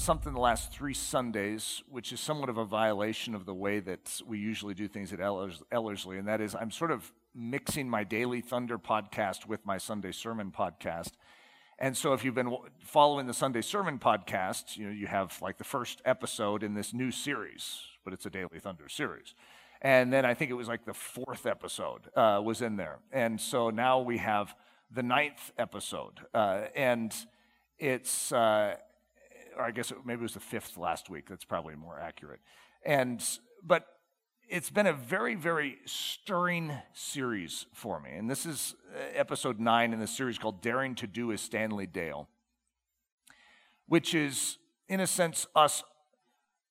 something the last three Sundays, which is somewhat of a violation of the way that we usually do things at Ellers- Ellerslie, and that is I'm sort of mixing my Daily Thunder podcast with my Sunday Sermon podcast. And so, if you've been following the Sunday Sermon podcast, you know you have like the first episode in this new series, but it's a Daily Thunder series. And then I think it was like the fourth episode uh, was in there. And so now we have the ninth episode, uh, and it's. Uh, or I guess maybe it was the fifth last week. That's probably more accurate. And but it's been a very, very stirring series for me. And this is uh, episode nine in the series called Daring to Do as Stanley Dale, which is, in a sense, us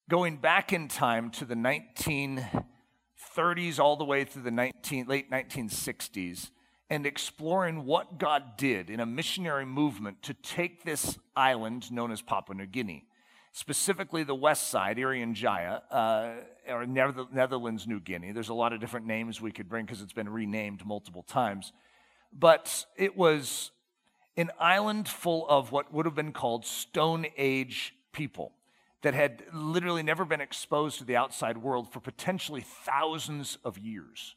going back in time to the 1930s all the way through the 19, late 1960s and exploring what God did in a missionary movement to take this island known as Papua New Guinea, specifically the west side, Irian Jaya, uh, or Netherlands, New Guinea. There's a lot of different names we could bring because it's been renamed multiple times. But it was an island full of what would have been called Stone Age people that had literally never been exposed to the outside world for potentially thousands of years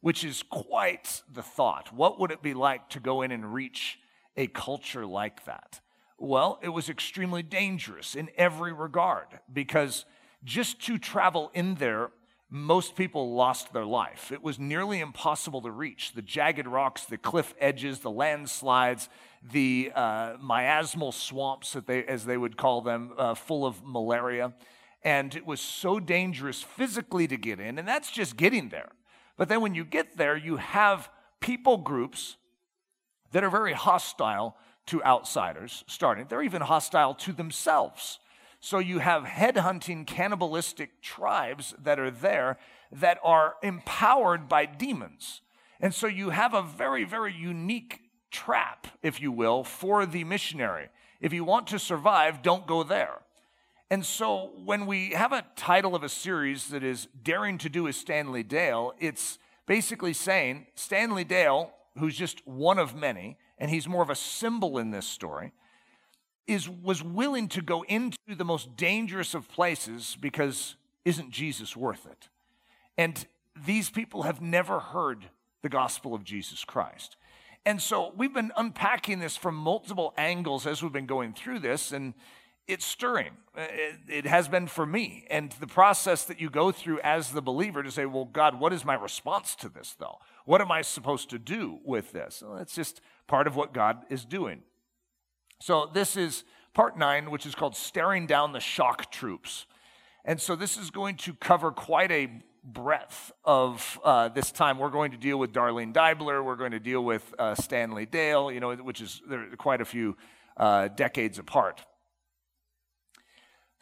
which is quite the thought. What would it be like to go in and reach a culture like that? Well, it was extremely dangerous in every regard because just to travel in there, most people lost their life. It was nearly impossible to reach. The jagged rocks, the cliff edges, the landslides, the uh, miasmal swamps, that they, as they would call them, uh, full of malaria. And it was so dangerous physically to get in, and that's just getting there. But then when you get there, you have people groups that are very hostile to outsiders, starting. They're even hostile to themselves. So you have headhunting, cannibalistic tribes that are there that are empowered by demons. And so you have a very, very unique trap, if you will, for the missionary. If you want to survive, don't go there. And so when we have a title of a series that is Daring to Do as Stanley Dale, it's basically saying Stanley Dale, who's just one of many, and he's more of a symbol in this story, is was willing to go into the most dangerous of places because isn't Jesus worth it? And these people have never heard the gospel of Jesus Christ. And so we've been unpacking this from multiple angles as we've been going through this. And it's stirring. Uh, it, it, has been for me. And the process that you go through as the believer to say, well, God, what is my response to this, though? What am I supposed to do with this? Well, it's just part of what God is doing. So, this is part nine, which is called Staring Down the Shock Troops. And so, this is going to cover quite a breadth of uh, this time. We're going to deal with Darlene Deibler. We're going to deal with uh, Stanley Dale, you know, which is there quite a few uh, decades apart.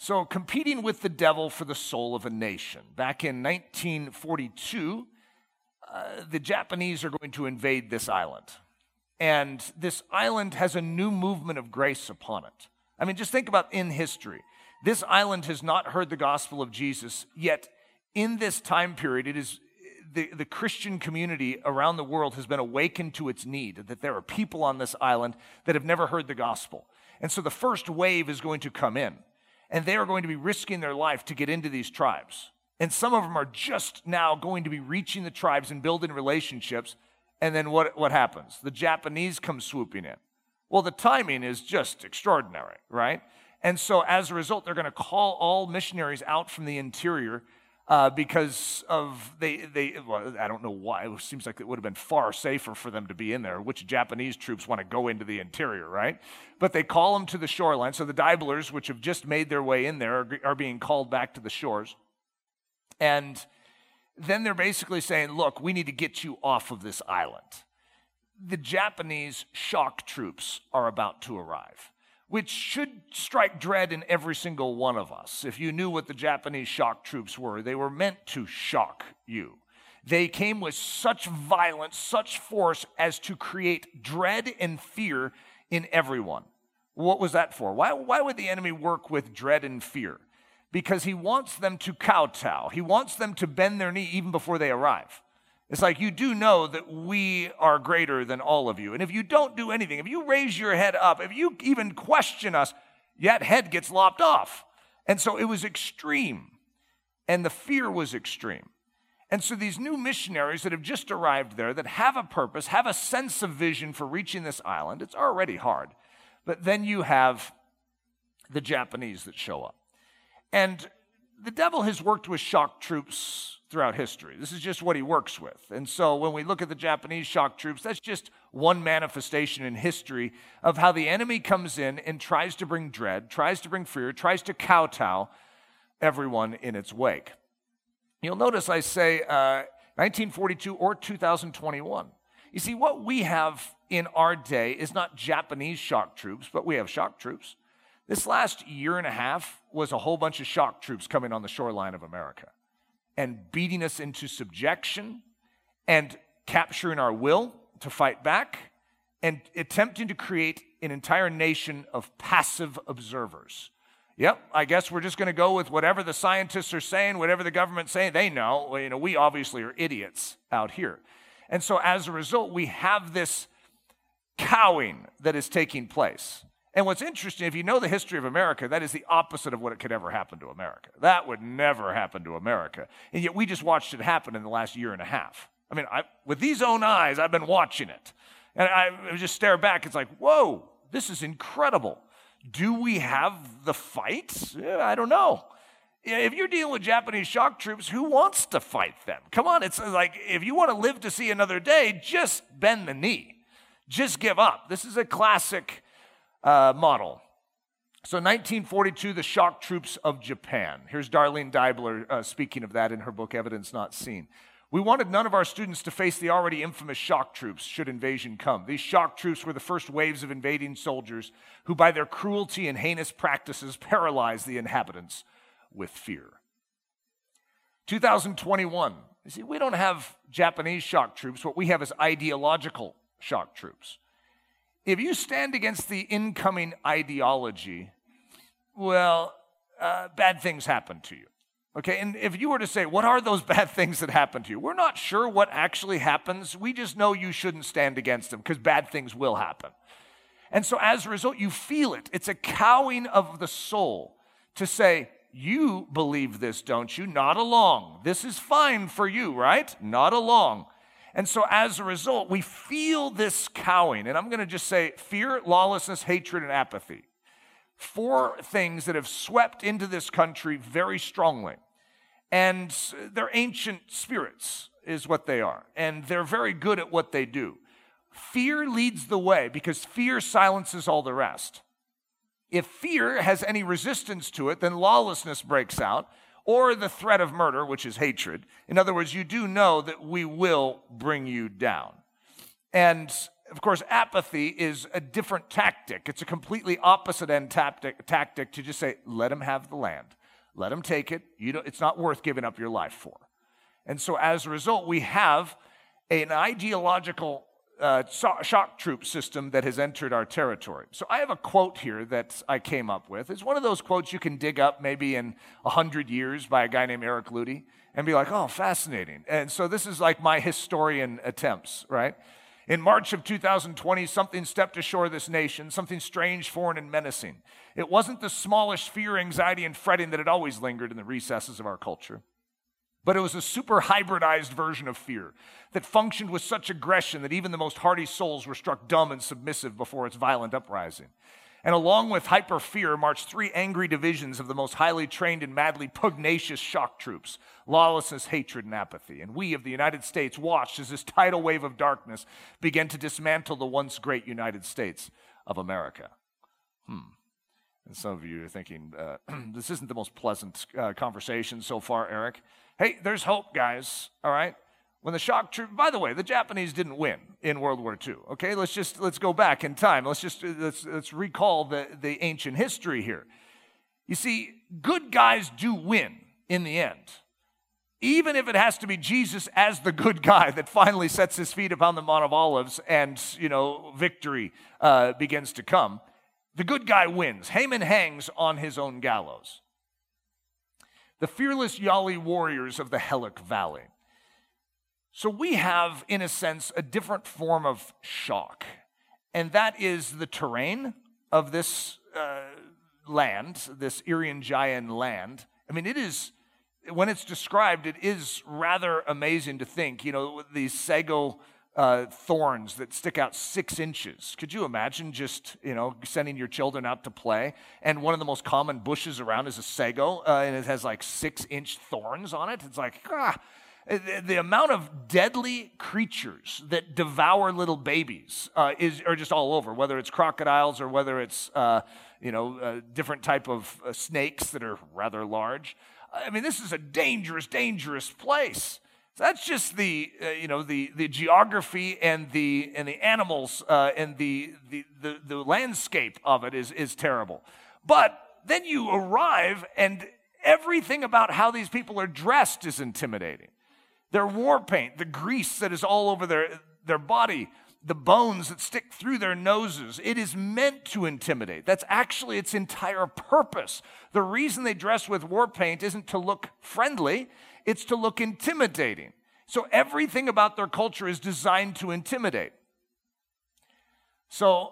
So, competing with the devil for the soul of a nation. Back in 1942, uh, the Japanese are going to invade this island. And this island has a new movement of grace upon it. I mean, just think about in history. This island has not heard the gospel of Jesus, yet in this time period, it is the, the Christian community around the world has been awakened to its need, that there are people on this island that have never heard the gospel. And so the first wave is going to come in and they are going to be risking their life to get into these tribes. And some of them are just now going to be reaching the tribes and building relationships. And then what, what happens? The Japanese come swooping in. Well, the timing is just extraordinary, right? And so as a result, they're going to call all missionaries out from the interior uh, because of they they well, I don't know why it seems like it would have been far safer for them to be in there. Which Japanese troops want to go into the interior, right? But they call them to the shoreline. So the Deiblers, which have just made their way in there, are, are being called back to the shores, and then they're basically saying, "Look, we need to get you off of this island." The Japanese shock troops are about to arrive which should strike dread in every single one of us. If you knew what the Japanese shock troops were, they were meant to shock you. They came with such violence, such force as to create dread and fear in everyone. What was that for? Why, why would the enemy work with dread and fear? Because he wants them to kowtow. He wants them to bend their knee even before they arrive. It's like you do know that we are greater than all of you. And if you don't do anything, if you raise your head up, if you even question us, that head gets lopped off. And so it was extreme. And the fear was extreme. And so these new missionaries that have just arrived there, that have a purpose, have a sense of vision for reaching this island, it's already hard. But then you have the Japanese that show up. And the devil has worked with shock troops throughout history. This is just what he works with. And so when we look at the Japanese shock troops, that's just one manifestation in history of how the enemy comes in and tries to bring dread, tries to bring fear, tries to kowtow everyone in its wake. You'll notice I say uh, 1942 or 2021. You see, what we have in our day is not Japanese shock troops, but we have shock troops. This last year and a half was a whole bunch of shock troops coming on the shoreline of America and beating us into subjection and capturing our will to fight back and attempting to create an entire nation of passive observers. Yep, I guess we're just going to go with whatever the scientists are saying, whatever the government's saying. They know. You know, we obviously are idiots out here. And so as a result, we have this cowing that is taking place. And what's interesting, if you know the history of America, that is the opposite of what could ever happen to America. That would never happen to America. And yet we just watched it happen in the last year and a half. I mean, I, with these own eyes, I've been watching it. And I just stare back. It's like, whoa, this is incredible. Do we have the fight? I don't know. If you're dealing with Japanese shock troops, who wants to fight them? Come on, it's like if you want to live to see another day, just bend the knee. Just give up. This is a classic uh, model. So, 1942, the shock troops of Japan. Here's Darlene Deibler uh, speaking of that in her book, Evidence Not Seen. We wanted none of our students to face the already infamous shock troops should invasion come. These shock troops were the first waves of invading soldiers who, by their cruelty and heinous practices, paralyzed the inhabitants with fear. 2021. You see, we don't have Japanese shock troops. What we have is ideological shock troops. If you stand against the incoming ideology, well, uh, bad things happen to you. Okay, and if you were to say, what are those bad things that happen to you? We're not sure what actually happens. We just know you shouldn't stand against them because bad things will happen. And so as a result, you feel it. It's a cowing of the soul to say, you believe this, don't you? Not along. This is fine for you, right? Not along. And so as a result, we feel this cowing. And I'm going to just say fear, lawlessness, hatred, and apathy. Four things that have swept into this country very strongly. And they're ancient spirits, is what they are. And they're very good at what they do. Fear leads the way because fear silences all the rest. If fear has any resistance to it, then lawlessness breaks out, or the threat of murder, which is hatred. In other words, you do know that we will bring you down. And of course, apathy is a different tactic. It's a completely opposite end tactic, tactic to just say, let them have the land. Let them take it. You don't, it's not worth giving up your life for. And so, as a result, we have an ideological uh, shock troop system that has entered our territory. So, I have a quote here that I came up with. It's one of those quotes you can dig up maybe in 100 years by a guy named Eric Ludy and be like, oh, fascinating. And so, this is like my historian attempts, right? In March of 2020, something stepped ashore this nation, something strange, foreign, and menacing. It wasn't the smallish fear, anxiety, and fretting that had always lingered in the recesses of our culture, but it was a super hybridized version of fear that functioned with such aggression that even the most hardy souls were struck dumb and submissive before its violent uprising. And along with hyper fear marched three angry divisions of the most highly trained and madly pugnacious shock troops lawlessness, hatred, and apathy. And we of the United States watched as this tidal wave of darkness began to dismantle the once great United States of America. Hmm. And some of you are thinking, uh, this isn't the most pleasant uh, conversation so far, Eric. Hey, there's hope, guys, all right? When the shock troop, by the way, the Japanese didn't win in World War II. Okay, let's just let's go back in time. Let's just let's, let's recall the, the ancient history here. You see, good guys do win in the end. Even if it has to be Jesus as the good guy that finally sets his feet upon the Mount of Olives and, you know, victory uh, begins to come, the good guy wins. Haman hangs on his own gallows. The fearless Yali warriors of the Helic Valley. So we have, in a sense, a different form of shock, and that is the terrain of this uh, land, this Irian land. I mean, it is, when it's described, it is rather amazing to think, you know, these sago uh, thorns that stick out six inches. Could you imagine just, you know, sending your children out to play? And one of the most common bushes around is a sago, uh, and it has like six inch thorns on it. It's like, ah. The, the amount of deadly creatures that devour little babies uh, is are just all over. Whether it's crocodiles or whether it's uh, you know uh, different type of uh, snakes that are rather large. I mean, this is a dangerous, dangerous place. So that's just the uh, you know the the geography and the and the animals uh, and the, the the the landscape of it is is terrible. But then you arrive and everything about how these people are dressed is intimidating. Their war paint, the grease that is all over their their body, the bones that stick through their noses. It is meant to intimidate. That's actually its entire purpose. The reason they dress with war paint isn't to look friendly, it's to look intimidating. So everything about their culture is designed to intimidate. So uh,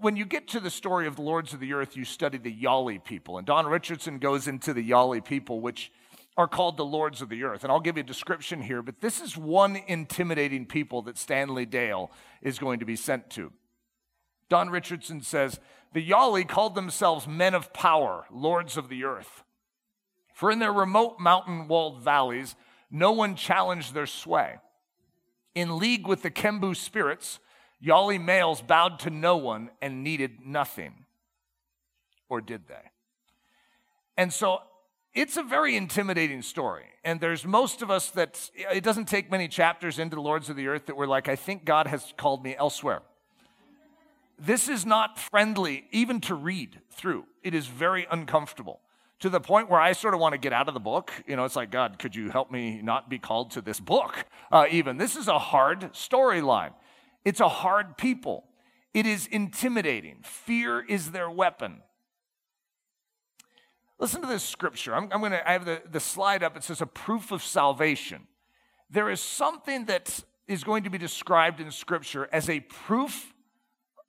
when you get to the story of the Lords of the Earth, you study the Yali people. And Don Richardson goes into the Yali people, which are called the Lords of the Earth. And I'll give you a description here, but this is one intimidating people that Stanley Dale is going to be sent to. Don Richardson says, The Yali called themselves men of power, lords of the earth. For in their remote mountain walled valleys, no one challenged their sway. In league with the Kembu spirits, Yali males bowed to no one and needed nothing. Or did they? And so it's a very intimidating story. And there's most of us that it doesn't take many chapters into the Lords of the Earth that we're like, I think God has called me elsewhere. This is not friendly even to read through, it is very uncomfortable to the point where I sort of want to get out of the book. You know, it's like, God, could you help me not be called to this book? Uh, even this is a hard storyline. It's a hard people. It is intimidating. Fear is their weapon. Listen to this scripture. I'm, I'm going to, I have the, the slide up. It says a proof of salvation. There is something that is going to be described in scripture as a proof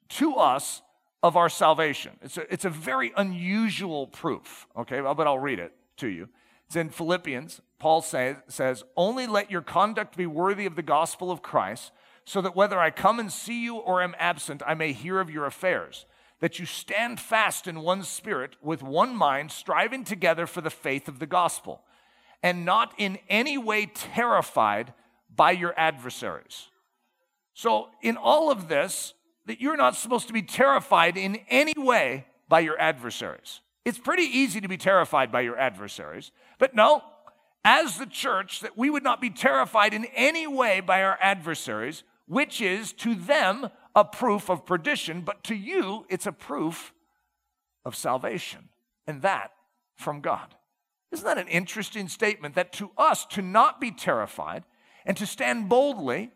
to us of our salvation. It's a, it's a very unusual proof, okay? But I'll read it to you. It's in Philippians. Paul say, says, Only let your conduct be worthy of the gospel of Christ, so that whether I come and see you or am absent, I may hear of your affairs that you stand fast in one spirit, with one mind, striving together for the faith of the gospel, and not in any way terrified by your adversaries. So, in all of this, that you're not supposed to be terrified in any way by your adversaries. It's pretty easy to be terrified by your adversaries, but no, as the church, that we would not be terrified in any way by our adversaries, which is to them a proof of perdition, but to you, it's a proof of salvation, and that from God. Isn't that an interesting statement that to us, to not be terrified and to stand boldly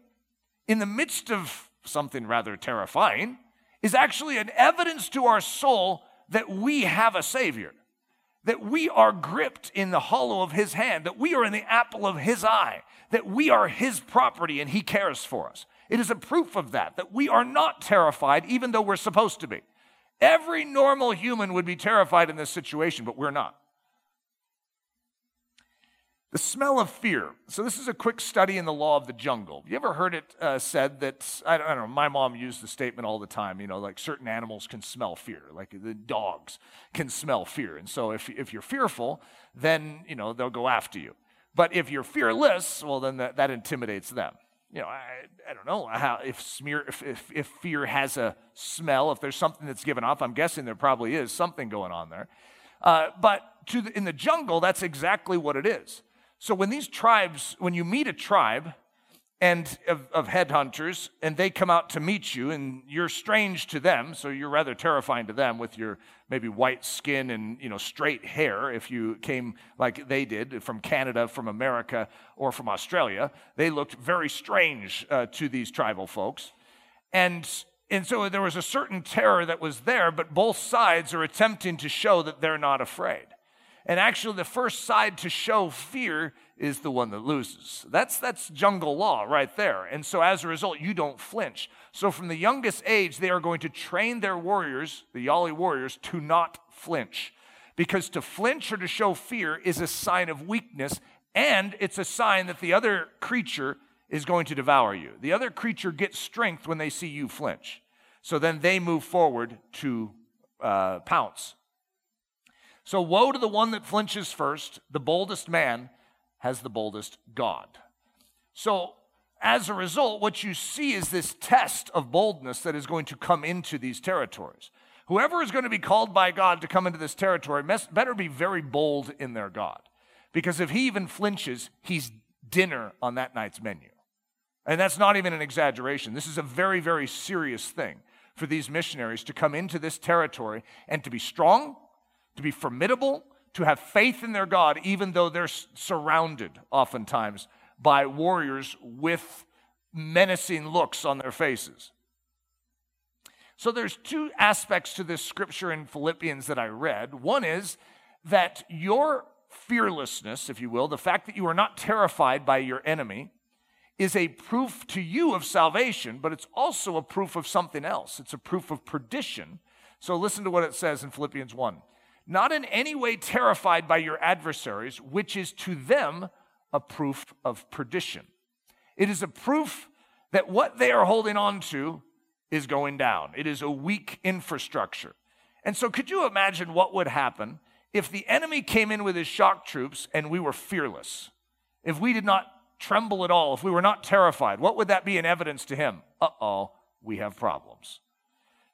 in the midst of something rather terrifying is actually an evidence to our soul that we have a Savior, that we are gripped in the hollow of His hand, that we are in the apple of His eye, that we are His property and He cares for us. It is a proof of that, that we are not terrified, even though we're supposed to be. Every normal human would be terrified in this situation, but we're not. The smell of fear. So, this is a quick study in the law of the jungle. You ever heard it uh, said that, I don't, I don't, know, my mom used the statement all the time, you know, like certain animals can smell fear, like the dogs can smell fear. And so, if, if you're fearful, then, you know, they'll go after you. But if you're fearless, well, then that, that intimidates them you know, I, I don't know how if smear if, if, if fear has a smell, if there's something that's given off, I'm guessing there probably is something going on there. Uh, but to the, in the jungle, that's exactly what it is. So when these tribes, when you meet a tribe and of, of headhunters, and they come out to meet you, and you're strange to them, so you're rather terrifying to them with your maybe white skin and you know straight hair. If you came like they did from Canada, from America, or from Australia, they looked very strange uh, to these tribal folks, and and so there was a certain terror that was there, but both sides are attempting to show that they're not afraid. And actually, the first side to show fear is the one that loses. That's, that's jungle law right there. And so, as a result, you don't flinch. So, from the youngest age, they are going to train their warriors, the Yali warriors, to not flinch. Because to flinch or to show fear is a sign of weakness, and it's a sign that the other creature is going to devour you. The other creature gets strength when they see you flinch. So then they move forward to uh, pounce so, woe to the one that flinches first. The boldest man has the boldest God. So, as a result, what you see is this test of boldness that is going to come into these territories. Whoever is going to be called by God to come into this territory must, better be very bold in their God. Because if he even flinches, he's dinner on that night's menu. And that's not even an exaggeration. This is a very, very serious thing for these missionaries to come into this territory and to be strong to be formidable, to have faith in their God, even though they're surrounded oftentimes by warriors with menacing looks on their faces. So there's two aspects to this scripture in Philippians that I read. One is that your fearlessness, if you will, the fact that you are not terrified by your enemy, is a proof to you of salvation, but it's also a proof of something else. It's a proof of perdition. So listen to what it says in Philippians 1 not in any way terrified by your adversaries, which is to them a proof of perdition. It is a proof that what they are holding on to is going down. It is a weak infrastructure. And so, could you imagine what would happen if the enemy came in with his shock troops and we were fearless? If we did not tremble at all, if we were not terrified, what would that be in evidence to him? Uh oh, we have problems.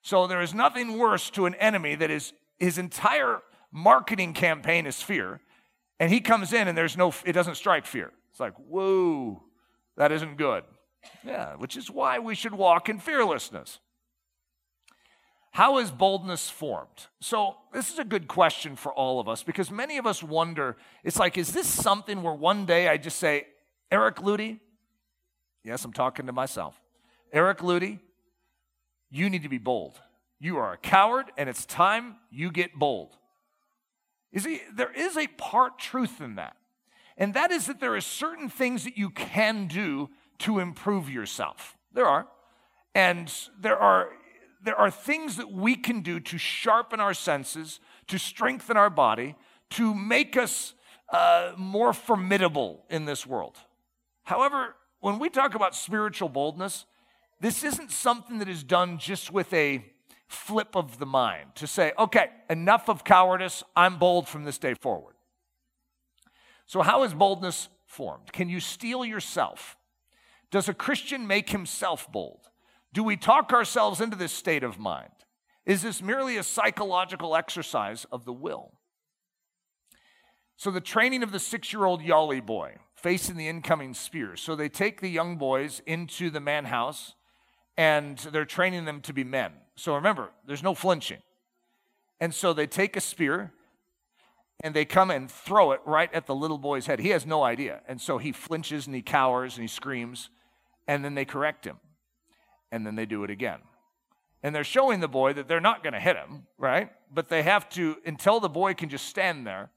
So, there is nothing worse to an enemy that is his entire marketing campaign is fear. And he comes in and there's no, it doesn't strike fear. It's like, whoa, that isn't good. Yeah, which is why we should walk in fearlessness. How is boldness formed? So, this is a good question for all of us because many of us wonder it's like, is this something where one day I just say, Eric Ludy? Yes, I'm talking to myself. Eric Ludy, you need to be bold. You are a coward, and it's time you get bold. You see, there is a part truth in that. And that is that there are certain things that you can do to improve yourself. There are. And there are there are things that we can do to sharpen our senses, to strengthen our body, to make us uh, more formidable in this world. However, when we talk about spiritual boldness, this isn't something that is done just with a flip of the mind to say, okay, enough of cowardice. I'm bold from this day forward. So, how is boldness formed? Can you steel yourself? Does a Christian make himself bold? Do we talk ourselves into this state of mind? Is this merely a psychological exercise of the will? So, the training of the six year old Yali boy facing the incoming spear. So, they take the young boys into the man house and they're training them to be men. So remember, there's no flinching. And so they take a spear and they come and throw it right at the little boy's head. He has no idea. And so he flinches and he cowers and he screams. And then they correct him. And then they do it again. And they're showing the boy that they're not going to hit him, right? But they have to, until the boy can just stand there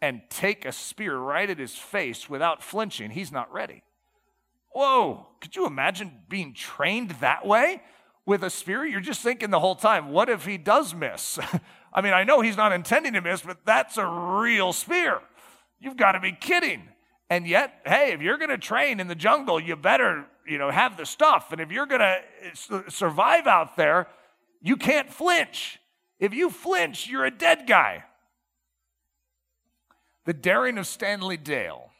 and take a spear right at his face without flinching, he's not ready. Whoa, could you imagine being trained that way? With a spear, you're just thinking the whole time, what if he does miss? I mean, I know he's not intending to miss, but that's a real spear. You've got to be kidding. And yet, hey, if you're going to train in the jungle, you better, you know, have the stuff. And if you're going to eh, survive out there, you can't flinch. If you flinch, you're a dead guy. The Daring of Stanley Dale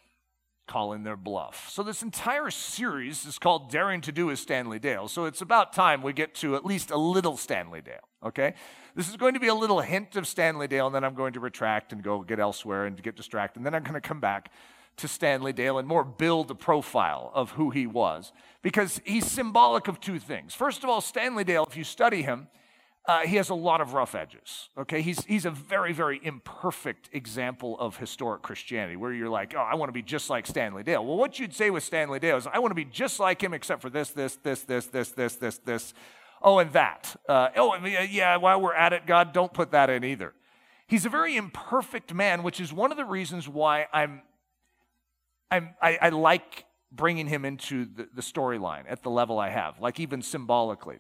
calling their bluff. So, this entire series is called Daring to Do as Stanley Dale. So, it's about time we get to at least a little Stanley Dale, okay? This is going to be a little hint of Stanley Dale, and then I'm going to retract and go get elsewhere and get distracted, and then I'm going to come back. to Stanley Dale and more build the profile of who he was because he's symbolic of two things. First of all, Stanley Dale, if you study him, uh, he has a lot of rough edges. Okay, he's he's a very very imperfect example of historic Christianity, where you're like, oh, I want to be just like Stanley Dale. Well, what you'd say with Stanley Dale is, I want to be just like him, except for this, this, this, this, this, this, this, this. Oh, and that. Uh, oh, yeah. While we're at it, God, don't put that in either. He's a very imperfect man, which is one of the reasons why I'm, I'm I, I like bringing him into the, the storyline at the level I have, like even symbolically.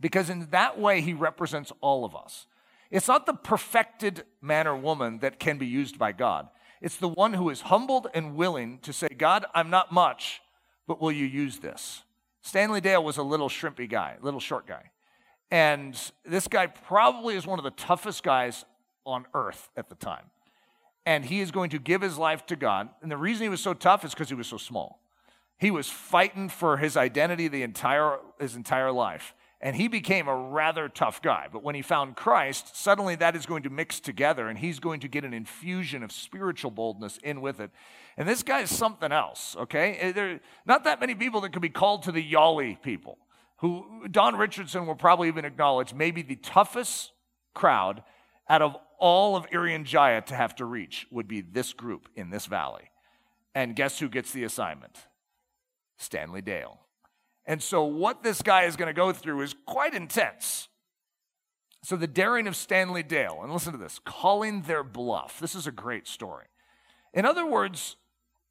Because in that way, he represents all of us. It's not the perfected man or woman that can be used by God. It's the one who is humbled and willing to say, God, I'm not much, but will you use this? Stanley Dale was a little shrimpy guy, little short guy. And this guy probably is one of the toughest guys on earth at the time. And he is going to give his life to God. And the reason he was so tough is because he was so small. He was fighting for his identity the entire, his entire life. And he became a rather tough guy. But when he found Christ, suddenly that is going to mix together and he's going to get an infusion of spiritual boldness in with it. And this guy is something else, okay? Eh, there not that many people that could be called to the Yali people, who Don Richardson will probably even acknowledge maybe the toughest crowd out of all of Irian Jaya to have to reach would be this group in this valley. And guess who gets the assignment? Stanley Dale. And so, what this guy is going to go through is quite intense. So, the daring of Stanley Dale, and listen to this calling their bluff. This is a great story. In other words,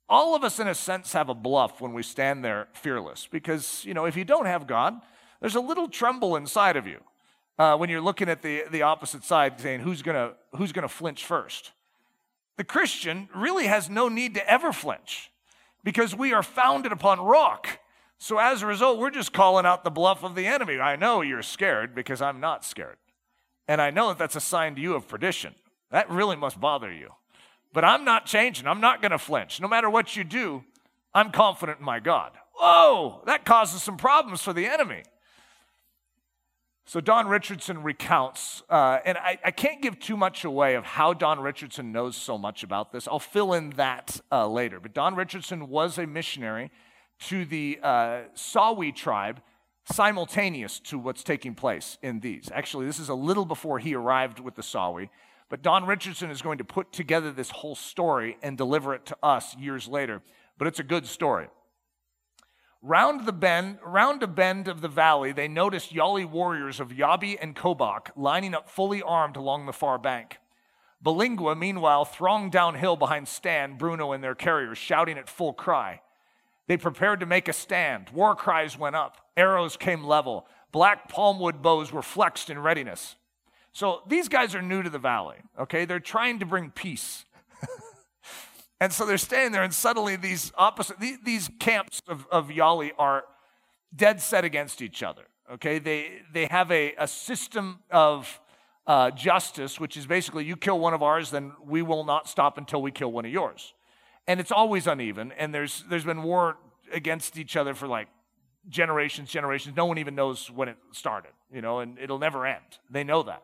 all of us, in a sense, have a bluff when we stand there fearless because, you know, if you don't have God, there's a little tremble inside of you uh, when you're looking at the, the opposite side saying, who's going to who's gonna flinch first? The Christian really has no need to ever flinch because we are founded upon rock. So as a result, we're just calling out the bluff of the enemy. I know you're scared because I'm not scared. And I know that that's a sign to you of perdition. That really must bother you. But I'm not changing. I'm not going to flinch. No matter what you do, I'm confident in my God. Whoa, that causes some problems for the enemy. So Don Richardson recounts, uh, and I, I, can't give too much away of how Don Richardson knows so much about this. I'll fill in that uh, later. But Don Richardson was a missionary to the uh, Sawi tribe simultaneous to what's taking place in these. Actually, this is a little before he arrived with the Sawi. But Don Richardson is going to put together this whole story and deliver it to us years later. But it's a good story. Round the bend, round a bend of the valley, they noticed Yali warriors of Yabi and Kobak lining up fully armed along the far bank. Balinga, meanwhile, thronged downhill behind Stan, Bruno, and their carriers, shouting at full cry. They prepared to make a stand. War cries went up. Arrows came level. Black palmwood bows were flexed in readiness. So these guys are new to the valley, okay? They're trying to bring peace and so they're staying there, and suddenly these opposite, these camps of, of Yali are dead set against each other. Okay, they, they have a, a system of uh, justice, which is basically you kill one of ours, then we will not stop until we kill one of yours. And it's always uneven, and there's, there's been war against each other for like generations, generations. No one even knows when it started, you know, and it'll never end. They know that.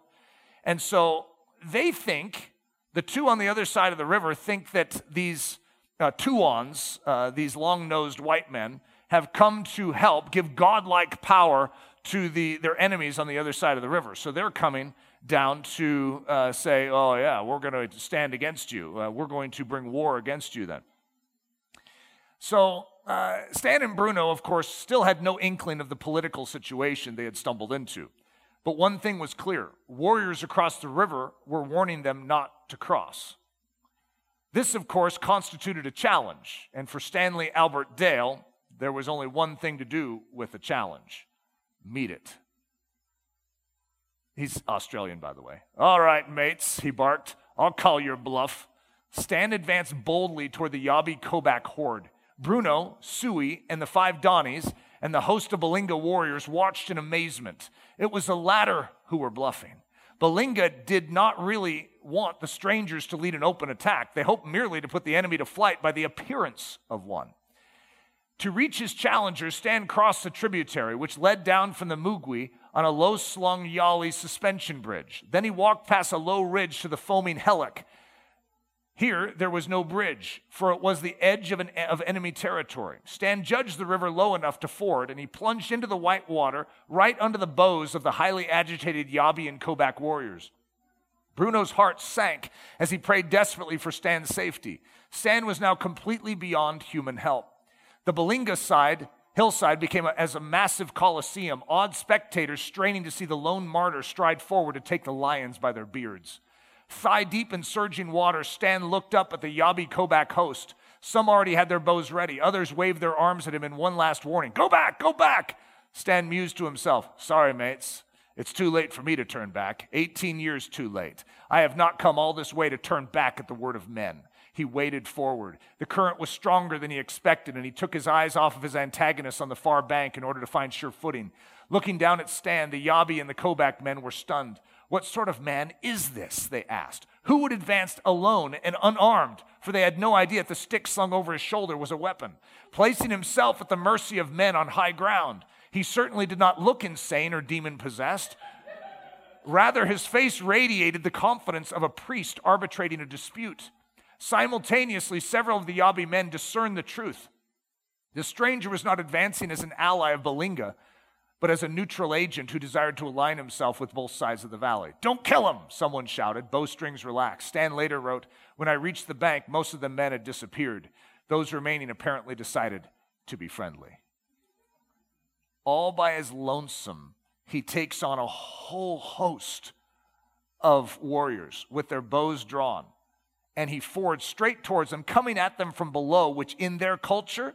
And so they think the two on the other side of the river think that these uh, Tuons, uh, these long nosed white men, have come to help give godlike power to the, their enemies on the other side of the river. So they're coming down to uh, say, oh, yeah, we're going to stand against you. Uh, we're going to bring war against you then. So uh, Stan and Bruno, of course, still had no inkling of the political situation they had stumbled into. But one thing was clear warriors across the river were warning them not to cross. This, of course, constituted a challenge, and for Stanley Albert Dale, there was only one thing to do with the challenge meet it. He's Australian, by the way. All right, mates, he barked. I'll call your bluff. Stan advanced boldly toward the Yabi Kobak horde. Bruno, Sui, and the five Danis and the host of Balinga warriors watched in amazement. It was the latter who were bluffing. Balinga did not really want the strangers to lead an open attack. They hoped merely to put the enemy to flight by the appearance of one. To reach his challengers, Stan crossed the tributary, which led down from the Mugwi on a low slung Yali suspension bridge. Then he walked past a low ridge to the foaming Helek. Here, there was no bridge, for it was the edge of, an, of enemy territory. Stan judged the river low enough to ford, and he plunged into the white water right under the bows of the highly agitated Yabi and Kobak warriors. Bruno's heart sank as he prayed desperately for Stan's safety. Stan was now completely beyond human help. The Balinga side, hillside became a, as a massive coliseum, awed spectators straining to see the lone martyr stride forward to take the lions by their beards. Thigh deep in surging water, Stan looked up at the Yabi Kobak host. Some already had their bows ready. Others waved their arms at him in one last warning Go back, go back! Stan mused to himself, Sorry, mates. It's too late for me to turn back. 18 years too late. I have not come all this way to turn back at the word of men. He waded forward. The current was stronger than he expected, and he took his eyes off of his antagonist on the far bank in order to find sure footing. Looking down at Stan, the Yabi and the Kobak men were stunned. What sort of man is this? They asked. Who would advance alone and unarmed? For they had no idea if the stick slung over his shoulder was a weapon. Placing himself at the mercy of men on high ground, he certainly did not look insane or demon possessed. Rather, his face radiated the confidence of a priest arbitrating a dispute. Simultaneously, several of the Yabi men discerned the truth. The stranger was not advancing as an ally of Balinga, but as a neutral agent who desired to align himself with both sides of the valley. Don't kill him, someone shouted. Bowstrings relaxed. Stan later wrote, When I reached the bank, most of the men had disappeared. Those remaining apparently decided to be friendly. All by his lonesome, he takes on a whole host of warriors with their bows drawn, and he forwards straight towards them, coming at them from below, which in their culture,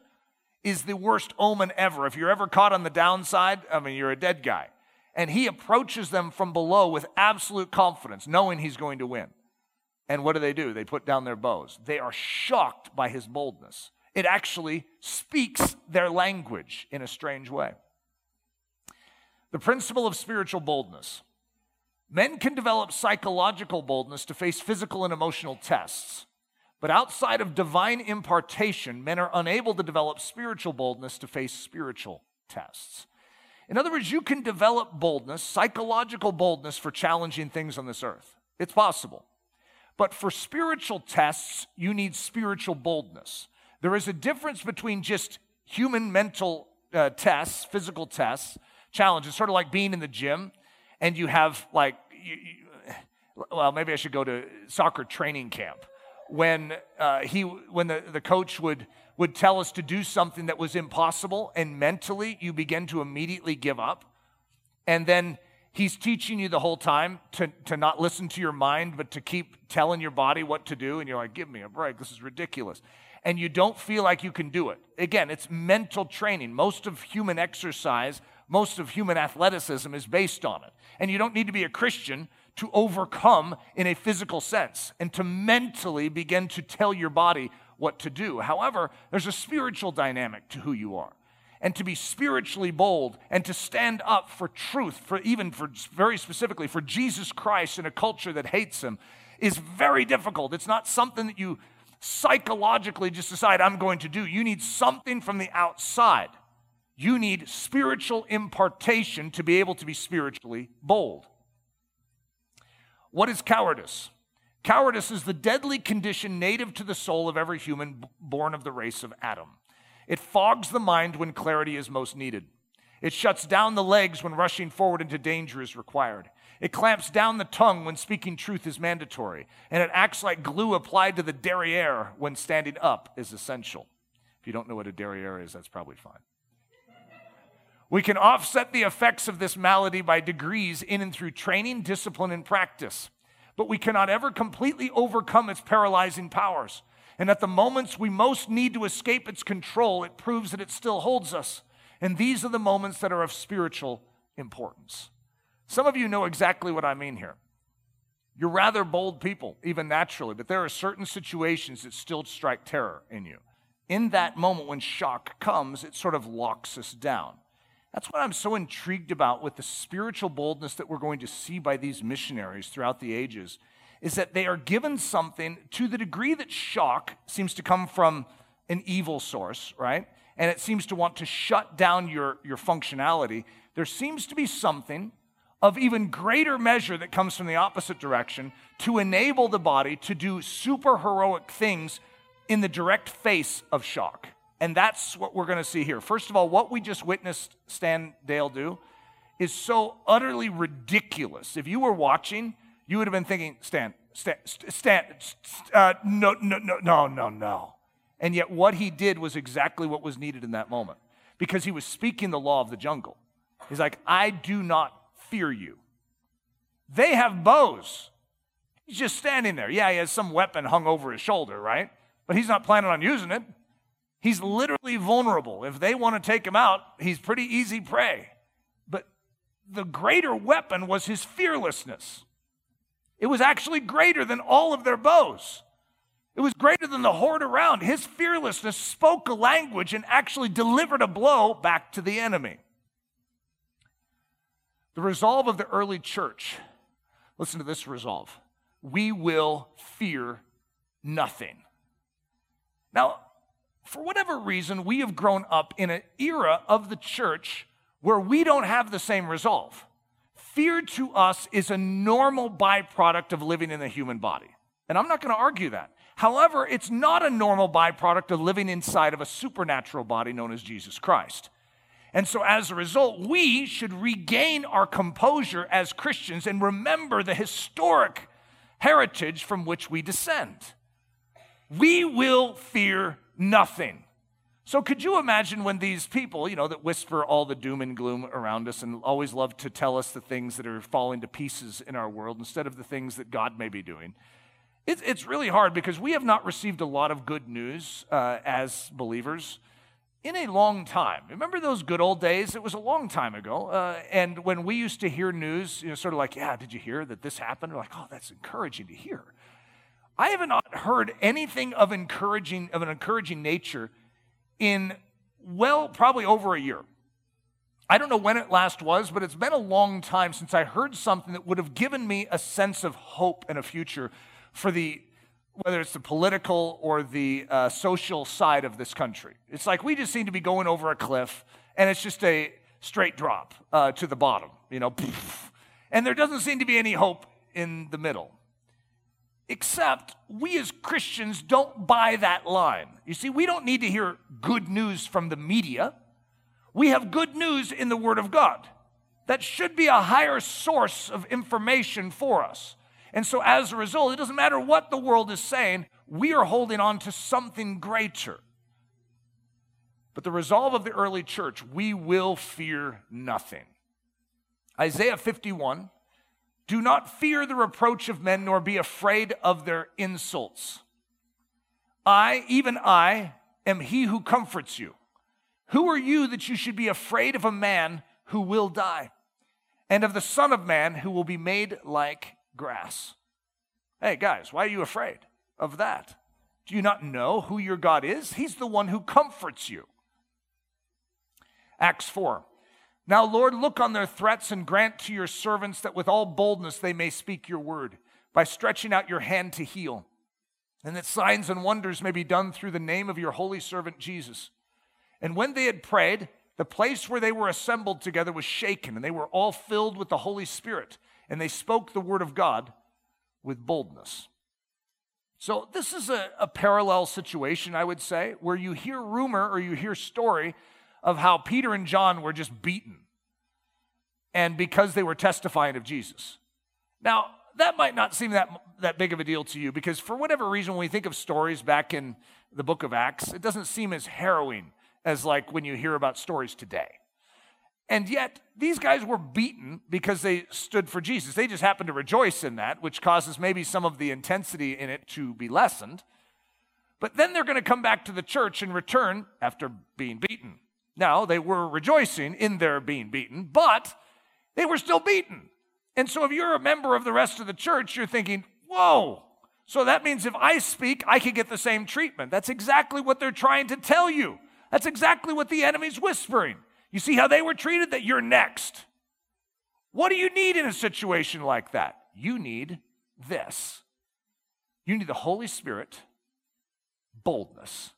is the worst omen ever. If you're ever caught on the downside, I mean, you're a dead guy. And he approaches them from below with absolute confidence, knowing he's going to win. And what do they do? They put down their bows. They are shocked by his boldness. It actually speaks their language in a strange way. The principle of spiritual boldness. Men can develop psychological boldness to face physical and emotional tests. But outside of divine impartation, men are unable to develop spiritual boldness to face spiritual tests. In other words, you can develop boldness, psychological boldness for challenging things on this earth. It's possible. But for spiritual tests, you need spiritual boldness. There is a difference between just human mental uh, tests, physical tests, challenges, sort of like being in the gym and you have like, you, you, well, maybe I should go to soccer training camp. When uh, he when the, the coach would would tell us to do something that was impossible and mentally you begin to immediately give up. And then he's teaching you the whole time to, to not listen to your mind but to keep telling your body what to do and you're like give me a break. This is ridiculous. And you don't feel like you can do it. Again it's mental training. Most of human exercise most of human athleticism is based on it and you don't need to be a christian to overcome in a physical sense and to mentally begin to tell your body what to do. However, there's a spiritual dynamic to who you are. And to be spiritually bold and to stand up for truth, for even for very specifically for Jesus Christ in a culture that hates him, is very difficult. It's not something that you psychologically just decide I'm going to do. You need something from the outside. You need spiritual impartation to be able to be spiritually bold. What is cowardice? Cowardice is the deadly condition native to the soul of every human born of the race of Adam. It fogs the mind when clarity is most needed. It shuts down the legs when rushing forward into danger is required. It clamps down the tongue when speaking truth is mandatory. And it acts like glue applied to the derriere when standing up is essential. If you don't know what a derriere is, that's probably fine. We can offset the effects of this malady by degrees in and through training, discipline, and practice. But we cannot ever completely overcome its paralyzing powers. And at the moments we most need to escape its control, it proves that it still holds us. And these are the moments that are of spiritual importance. Some of you know exactly what I mean here. You're rather bold people, even naturally, but there are certain situations that still strike terror in you. In that moment when shock comes, it sort of locks us down. That's what I'm so intrigued about with the spiritual boldness that we're going to see by these missionaries throughout the ages is that they are given something to the degree that shock seems to come from an evil source, right? And it seems to want to shut down your, your functionality. There seems to be something of even greater measure that comes from the opposite direction to enable the body to do super heroic things in the direct face of shock. And that's what we're going to see here. First of all, what we just witnessed Stan Dale do is so utterly ridiculous. If you were watching, you would have been thinking, Stan, Stan, Stan, uh, no, no, no, no, no, no. And yet, what he did was exactly what was needed in that moment because he was speaking the law of the jungle. He's like, I do not fear you. They have bows. He's just standing there. Yeah, he has some weapon hung over his shoulder, right? But he's not planning on using it. He's literally vulnerable. If they want to take him out, he's pretty easy prey. But the greater weapon was his fearlessness. It was actually greater than all of their bows. It was greater than the horde around. His fearlessness spoke a language and actually delivered a blow back to the enemy. The resolve of the early church listen to this resolve we will fear nothing. Now, for whatever reason, we have grown up in an era of the church where we don't have the same resolve. Fear to us is a normal byproduct of living in the human body. And I'm not going to argue that. However, it's not a normal byproduct of living inside of a supernatural body known as Jesus Christ. And so, as a result, we should regain our composure as Christians and remember the historic heritage from which we descend. We will fear nothing. So, could you imagine when these people, you know, that whisper all the doom and gloom around us and always love to tell us the things that are falling to pieces in our world instead of the things that God may be doing? It's, it's really hard because we have not received a lot of good news uh, as believers in a long time. Remember those good old days? It was a long time ago. Uh, and when we used to hear news, you know, sort of like, yeah, did you hear that this happened? We're like, oh, that's encouraging to hear. I have not heard anything of encouraging of an encouraging nature in well, probably over a year. I don't know when it last was, but it's been a long time since I heard something that would have given me a sense of hope and a future for the whether it's the political or the uh, social side of this country. It's like we just seem to be going over a cliff, and it's just a straight drop uh, to the bottom, you know, and there doesn't seem to be any hope in the middle. Except we as Christians don't buy that line. You see, we don't need to hear good news from the media. We have good news in the Word of God. That should be a higher source of information for us. And so, as a result, it doesn't matter what the world is saying, we are holding on to something greater. But the resolve of the early church, we will fear nothing. Isaiah 51 do not fear the reproach of men, nor be afraid of their insults. I, even I, am he who comforts you. Who are you that you should be afraid of a man who will die, and of the Son of Man who will be made like grass? Hey, guys, why are you afraid of that? Do you not know who your God is? He's the one who comforts you. Acts 4. Now, Lord, look on their threats and grant to your servants that with all boldness they may speak your word by stretching out your hand to heal, and that signs and wonders may be done through the name of your holy servant Jesus. And when they had prayed, the place where they were assembled together was shaken, and they were all filled with the Holy Spirit, and they spoke the word of God with boldness. So, this is a, a parallel situation, I would say, where you hear rumor or you hear story of how Peter and John were just beaten and because they were testifying of Jesus. Now, that might not seem that, that big of a deal to you because, for whatever reason, when we think of stories back in the book of Acts, it doesn't seem as harrowing as like when you hear about stories today. And yet, these guys were beaten because they stood for Jesus. They just happened to rejoice in that, which causes maybe some of the intensity in it to be lessened. But then they're going to come back to the church and return after being beaten. Now, they were rejoicing in their being beaten, but they were still beaten. And so, if you're a member of the rest of the church, you're thinking, whoa, so that means if I speak, I could get the same treatment. That's exactly what they're trying to tell you. That's exactly what the enemy's whispering. You see how they were treated? That you're next. What do you need in a situation like that? You need this. You need the Holy Spirit, boldness,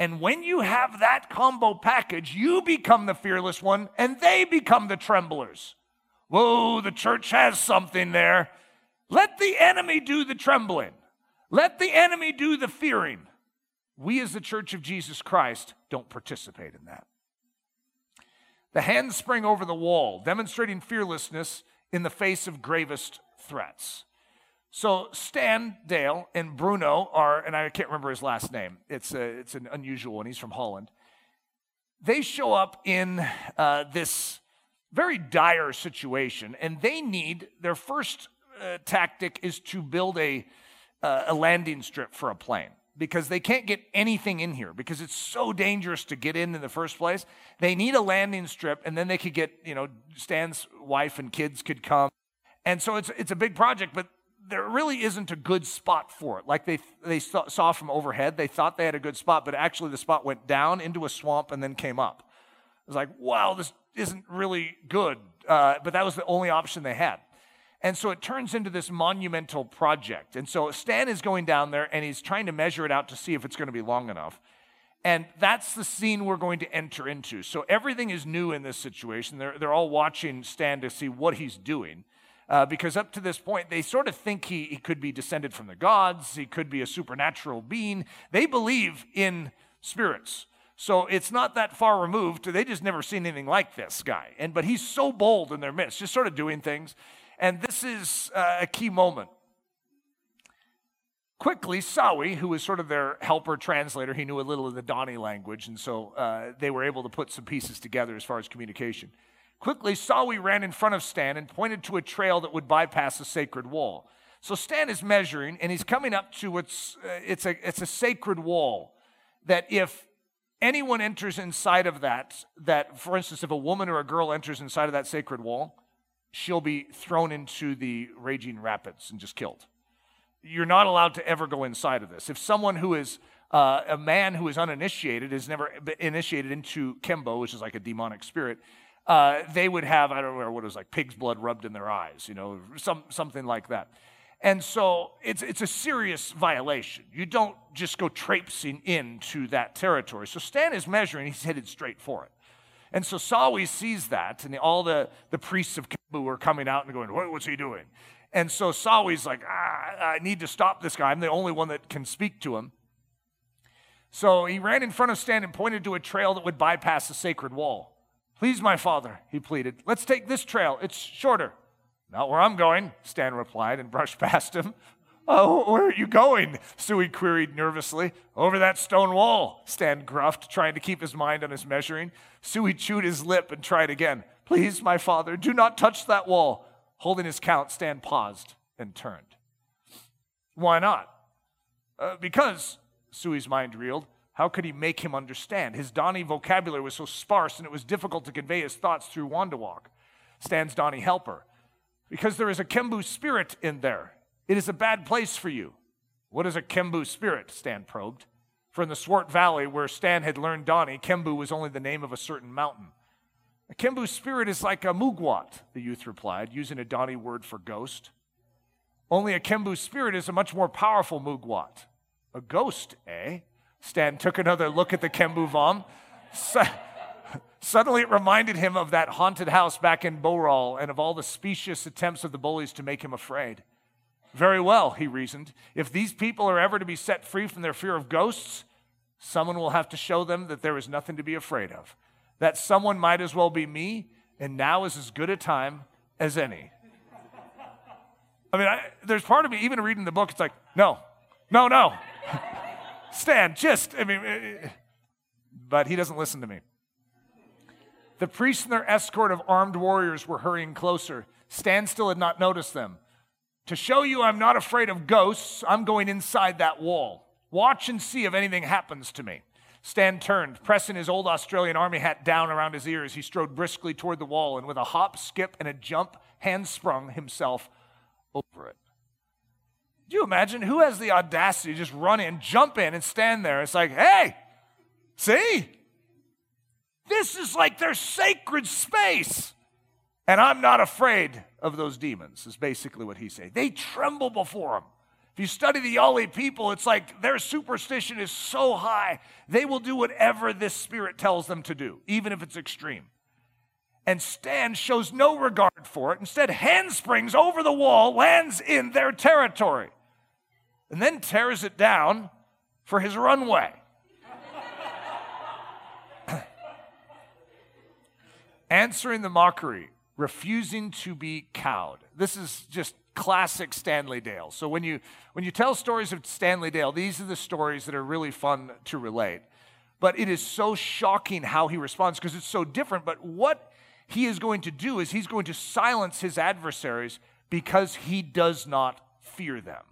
and when you have that combo package, you become the fearless one and they become the tremblers. whoa, the church has something there. Let the enemy do the trembling. Let the enemy do the fearing. We, as the church of Jesus Christ, don't participate in that. The hands spring over the wall, demonstrating fearlessness in the face of gravest threats. So Stan Dale and Bruno are, and I can't remember his last name. It's a, it's an unusual one. He's from Holland. They show up in uh, this very dire situation, and they need their first uh, tactic is to build a uh, a landing strip for a plane because they can't get anything in here because it's so dangerous to get in in the first place. They need a landing strip, and then they could get, you know, Stan's wife and kids could come. And so it's, it's a big project, but there really isn't a good spot for it. Like they, they saw from overhead, they thought they had a good spot, but actually the spot went down into a swamp and then came up. It was like, wow, this isn't really good. Uh, but that was the only option they had. And so it turns into this monumental project. And so Stan is going down there and he's trying to measure it out to see if it's going to be long enough. And that's the scene we're going to enter into. So everything is new in this situation. They're, they're all watching Stan to see what he's doing. Uh, because up to this point, they sort of think he, he could be descended from the gods, he could be a supernatural being. They believe in spirits. So it's not that far removed. They just never seen anything like this guy. And but he's so bold in their midst, just sort of doing things. And this is uh, a key moment. Quickly, Sawi, who was sort of their helper translator, he knew a little of the Dani language, and so uh, they were able to put some pieces together as far as communication. Quickly, Sawi ran in front of Stan and pointed to a trail that would bypass the sacred wall. So Stan is measuring, and he's coming up to what's uh, it's a it's a sacred wall that if anyone enters inside of that, that for instance, if a woman or a girl enters inside of that sacred wall, she'll be thrown into the raging rapids and just killed. You're not allowed to ever go inside of this. If someone who is uh, a man who is uninitiated, is never initiated into Kembu, which is like a demonic spirit, uh, they would have, I don't know what it was like, pig's blood rubbed in their eyes, you know, some, something like that. And so it's, it's a serious violation. You don't just go traipsing into that territory. So Stan is measuring, he's headed straight for it. And so Sawi sees that, and all the, the priests of Kembu are coming out and going, what, What's he doing? And so Sawi's like, ah, I need to stop this guy. I'm the only one that can speak to him. So he ran in front of Stan and pointed to a trail that would bypass the sacred wall. Please, my father, he pleaded, let's take this trail. It's shorter. Not where I'm going, Stan replied and brushed past him. Oh, where are you going? Sui queried nervously. Over that stone wall, Stan gruffed, trying to keep his mind on his measuring. Sui chewed his lip and tried again. Please, my father, do not touch that wall. Holding his count, Stan paused and turned. Why not? Uh, because, Sui's mind reeled, how could he make him understand? His Dani vocabulary was so sparse and it was difficult to convey his thoughts through Wandawak, Stan's Dani helper. Because there is a Kembu spirit in there, it is a bad place for you. What is a Kembu spirit? Stan probed. For in the Swart Valley, where Stan had learned Dani, Kembu was only the name of a certain mountain. A Kembu spirit is like a mugwat, the youth replied, using a Dani word for ghost. Only a Kembu spirit is a much more powerful mugwat. A ghost, eh? Stan took another look at the Kembu Vom. Suddenly, it reminded him of that haunted house back in Boral and of all the specious attempts of the bullies to make him afraid. Very well, he reasoned. If these people are ever to be set free from their fear of ghosts, someone will have to show them that there is nothing to be afraid of. That someone might as well be me, and now is as good a time as any. I mean, I, there's part of me, even reading the book, it's like, no, no, no. Stan, just, I mean, but he doesn't listen to me. The priests and their escort of armed warriors were hurrying closer. Stan still had not noticed them. To show you I'm not afraid of ghosts, I'm going inside that wall. Watch and see if anything happens to me. Stan turned, pressing his old Australian army hat down around his ears. He strode briskly toward the wall and, with a hop, skip, and a jump, handsprung himself over it. Do you imagine who has the audacity to just run in, jump in, and stand there? It's like, hey, see? This is like their sacred space. And I'm not afraid of those demons, is basically what he's saying. They tremble before him. If you study the Yali people, it's like their superstition is so high, they will do whatever this spirit tells them to do, even if it's extreme. And Stan shows no regard for it, instead, handsprings over the wall, lands in their territory, and then tears it down for his runway. Answering the mockery, refusing to be cowed. This is just classic Stanley Dale. So when you when you tell stories of Stanley Dale, these are the stories that are really fun to relate. But it is so shocking how he responds because it's so different. But what he is going to do is he's going to silence his adversaries because he does not fear them.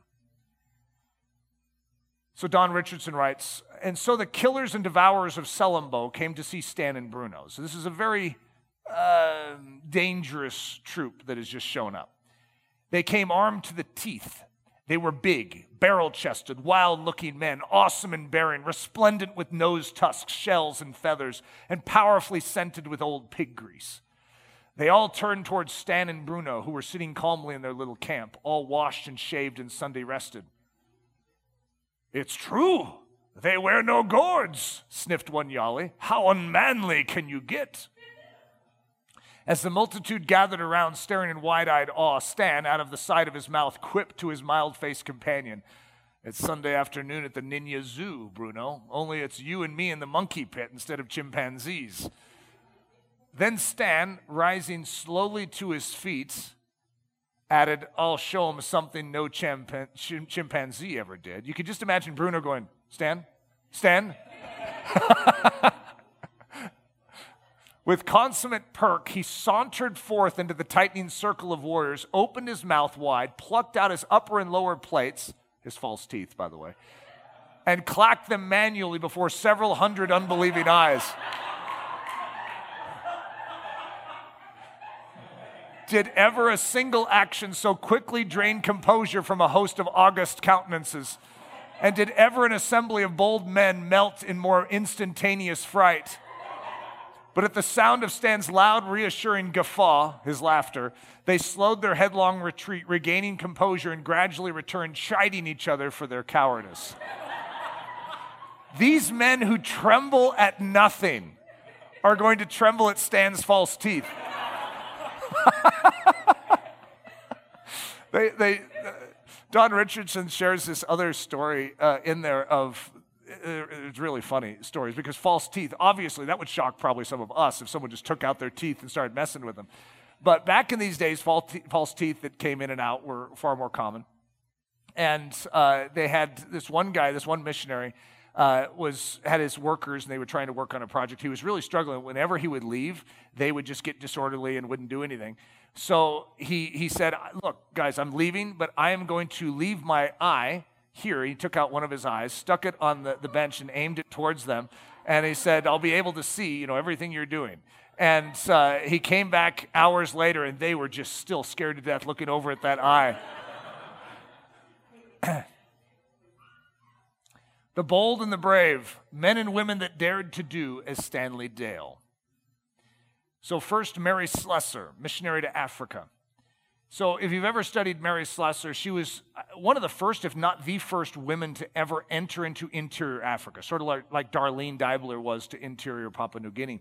So Don Richardson writes, and so the killers and devourers of Selimbo came to see Stan and Bruno. So this is a very uh, dangerous troop that has just shown up. They came armed to the teeth. They were big, barrel chested, wild looking men, awesome in bearing, resplendent with nose tusks, shells, and feathers, and powerfully scented with old pig grease. They all turned towards Stan and Bruno, who were sitting calmly in their little camp, all washed and shaved and Sunday rested. It's true. They wear no gourds, sniffed one Yali. How unmanly can you get? As the multitude gathered around, staring in wide eyed awe, Stan, out of the side of his mouth, quipped to his mild faced companion, It's Sunday afternoon at the Ninia Zoo, Bruno, only it's you and me in the monkey pit instead of chimpanzees. Then Stan, rising slowly to his feet, added, I'll show him something no chimpan- chim- chimpanzee ever did. You could just imagine Bruno going, Stan, Stan. With consummate perk, he sauntered forth into the tightening circle of warriors, opened his mouth wide, plucked out his upper and lower plates, his false teeth, by the way, and clacked them manually before several hundred unbelieving eyes. Did ever a single action so quickly drain composure from a host of august countenances? And did ever an assembly of bold men melt in more instantaneous fright? But at the sound of Stan's loud, reassuring guffaw, his laughter, they slowed their headlong retreat, regaining composure, and gradually returned, chiding each other for their cowardice. These men who tremble at nothing are going to tremble at Stan's false teeth. they, they, uh, Don Richardson shares this other story uh, in there of it's really funny stories because false teeth, obviously, that would shock probably some of us if someone just took out their teeth and started messing with them. But back in these days, false teeth that came in and out were far more common. And uh, they had this one guy, this one missionary, uh, was had his workers and they were trying to work on a project. He was really struggling. Whenever he would leave, they would just get disorderly and wouldn't do anything. So he he said, "Look, guys, I'm leaving, but I am going to leave my eye here. He took out one of his eyes, stuck it on the, the bench, and aimed it towards them. And he said, I'll be able to see, you know, everything you're doing. And uh, he came back hours later, and they were just still scared to death looking over at that eye. the bold and the brave, men and women that dared to do as Stanley Dale. So, first, Mary Slessor, missionary to Africa. So, if you've ever studied Mary Slessor, she was uh, one of the first, if not the first, women to ever enter into interior Africa, sort of like, like Darlene Deibler was to interior Papua New Guinea.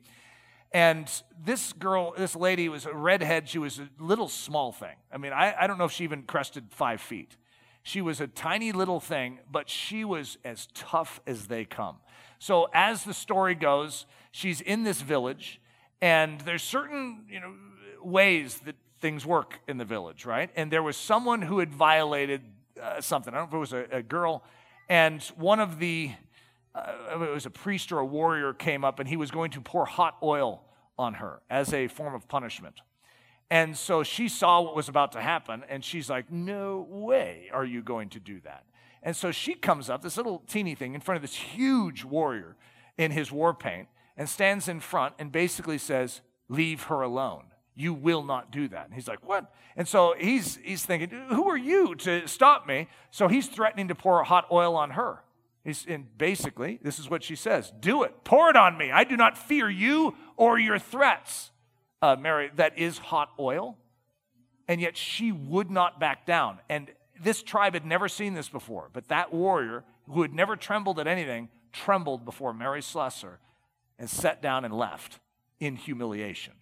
And this girl, this lady was a redhead. She was a little small thing. I mean, I, I don't know if she even crested five feet. She was a tiny little thing, but she was as tough as they come. So, as the story goes, she's in this village, and there's certain, you know, ways that things work in the village, right? And there was someone who had violated uh, something. I don't know if it was a, a girl. And one of the, uh, it was a priest or a warrior came up and he was going to pour hot oil on her as a form of punishment. And so she saw what was about to happen and she's like, No way are you going to do that. And so she comes up, this little teeny thing, in front of this huge warrior in his war paint and stands in front and basically says, Leave her alone you will not do that. And he's like, what? And so he's, he's thinking, who are you to stop me? So he's threatening to pour hot oil on her. He's, and basically, this is what she says Do it. Pour it on me. I do not fear you or your threats. Uh, Mary, that is hot oil. And yet she would not back down. And this tribe had never seen this before. But that warrior, who had never trembled at anything, trembled before Mary Slessor and sat down and left in humiliation.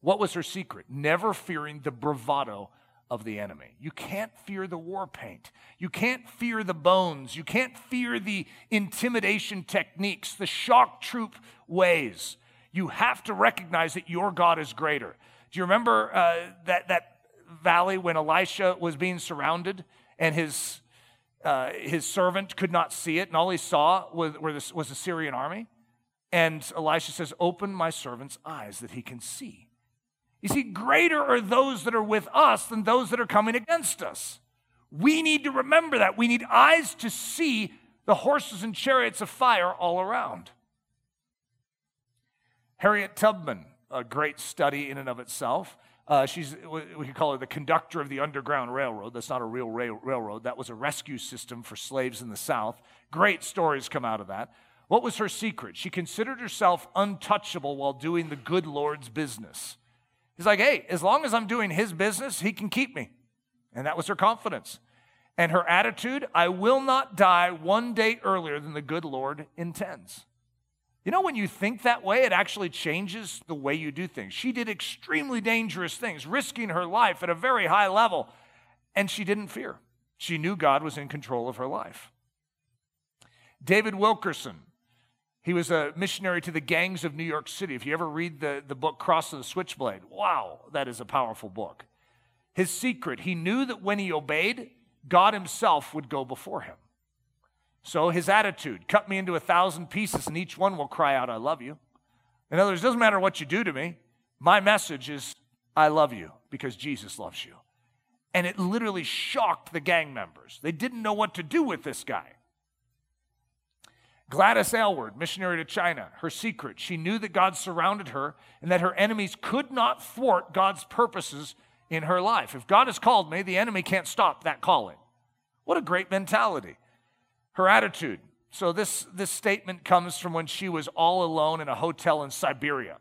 What was her secret? Never fearing the bravado of the enemy. You can't fear the war paint. You can't fear the bones. You can't fear the intimidation techniques, the shock troop ways. You have to recognize that your God is greater. Do you remember uh, that, that valley when Elisha was being surrounded and his, uh, his servant could not see it, and all he saw was, was, was the Syrian army? And Elisha says, Open my servant's eyes that he can see. You see, greater are those that are with us than those that are coming against us. We need to remember that. We need eyes to see the horses and chariots of fire all around. Harriet Tubman, a great study in and of itself. Uh, she's, we could call her the conductor of the Underground Railroad. That's not a real rail- railroad. That was a rescue system for slaves in the South. Great stories come out of that. What was her secret? She considered herself untouchable while doing the good Lord's business. He's like, hey, as long as I'm doing his business, he can keep me. And that was her confidence. And her attitude, I will not die one day earlier than the good Lord intends. You know, when you think that way, it actually changes the way you do things. She did extremely dangerous things, risking her life at a very high level, and she didn't fear. She knew God was in control of her life. David Wilkerson, he was a missionary to the gangs of New York City. If you ever read the, the book Cross and the Switchblade, wow, that is a powerful book. His secret, he knew that when he obeyed, God himself would go before him. So his attitude, cut me into a thousand pieces and each one will cry out, I love you. In other words, it doesn't matter what you do to me. My message is, I love you because Jesus loves you. And it literally shocked the gang members. They didn't know what to do with this guy. Gladys Aylward, missionary to China, her secret, she knew that God surrounded her and that her enemies could not thwart God's purposes in her life. If God has called me, the enemy can't stop that calling. What a great mentality her attitude. So this, this statement comes from when she was all alone in a hotel in Siberia.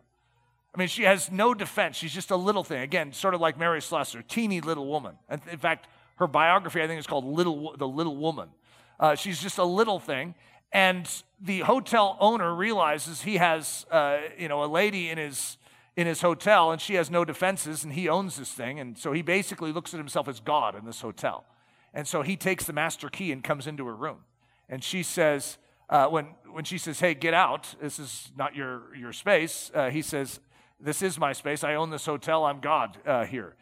I mean, she has no defense. She's just a little thing. Again, sort of like Mary Slessor, teeny little woman. In fact, her biography, I think, is called Little, The Little Woman. Uh, she's just a little thing. And the hotel owner realizes he has, uh, you know, a lady in his, in his hotel and she has no defenses and he owns this thing. And so he basically looks at himself as God in this hotel. And so he takes the master key and comes into her room and she says, uh, when, when she says, hey, get out, this is not your, your space, uh, he says, this is my space. I own this hotel. I'm God uh, here.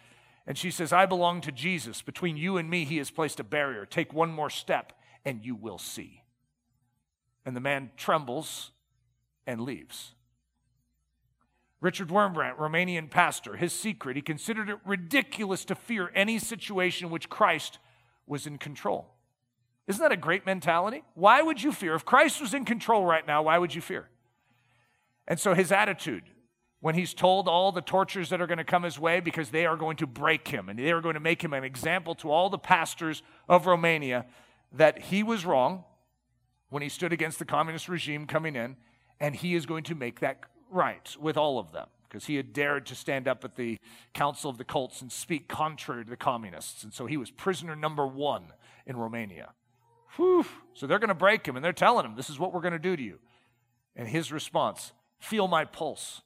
And she says, I belong to Jesus. Between you and me, he has placed a barrier. Take one more step, and you will see. And the man trembles and leaves. Richard Wurmbrand, Romanian pastor, his secret, he considered it ridiculous to fear any situation in which Christ was in control. Isn't that a great mentality? Why would you fear? If Christ was in control right now, why would you fear? And so his attitude, when he's told all the tortures that are going to come his way because they are going to break him and they are going to make him an example to all the pastors of Romania that he was wrong when he stood against the communist regime coming in, and he is going to make that right with all of them because he had dared to stand up at the Council of the Cults and speak contrary to the communists. And so he was prisoner number one in Romania. Whew. So they're going to break him and they're telling him, This is what we're going to do to you. And his response Feel my pulse.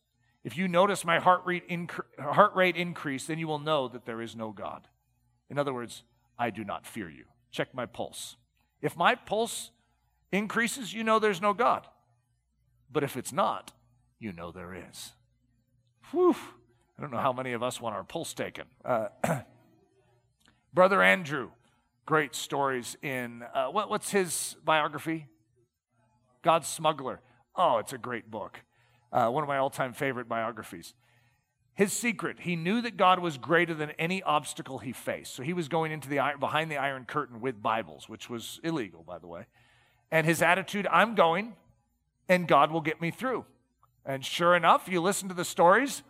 If you notice my heart rate, heart rate increase, then you will know that there is no God. In other words, I do not fear you. Check my pulse. If my pulse increases, you know there's no God. But if it's not, you know there is. Whew. I don't know how many of us want our pulse taken. Uh, Brother Andrew great stories in uh, what, what's his biography? God's Smuggler. Oh, it's a great book. Uh, one of my all time favorite biographies. His secret, he knew that God was greater than any obstacle he faced. So he was going into the behind the iron curtain with Bibles, which was illegal, by the way. And his attitude, I'm going, and God will get me through. And sure enough, you listen to the stories,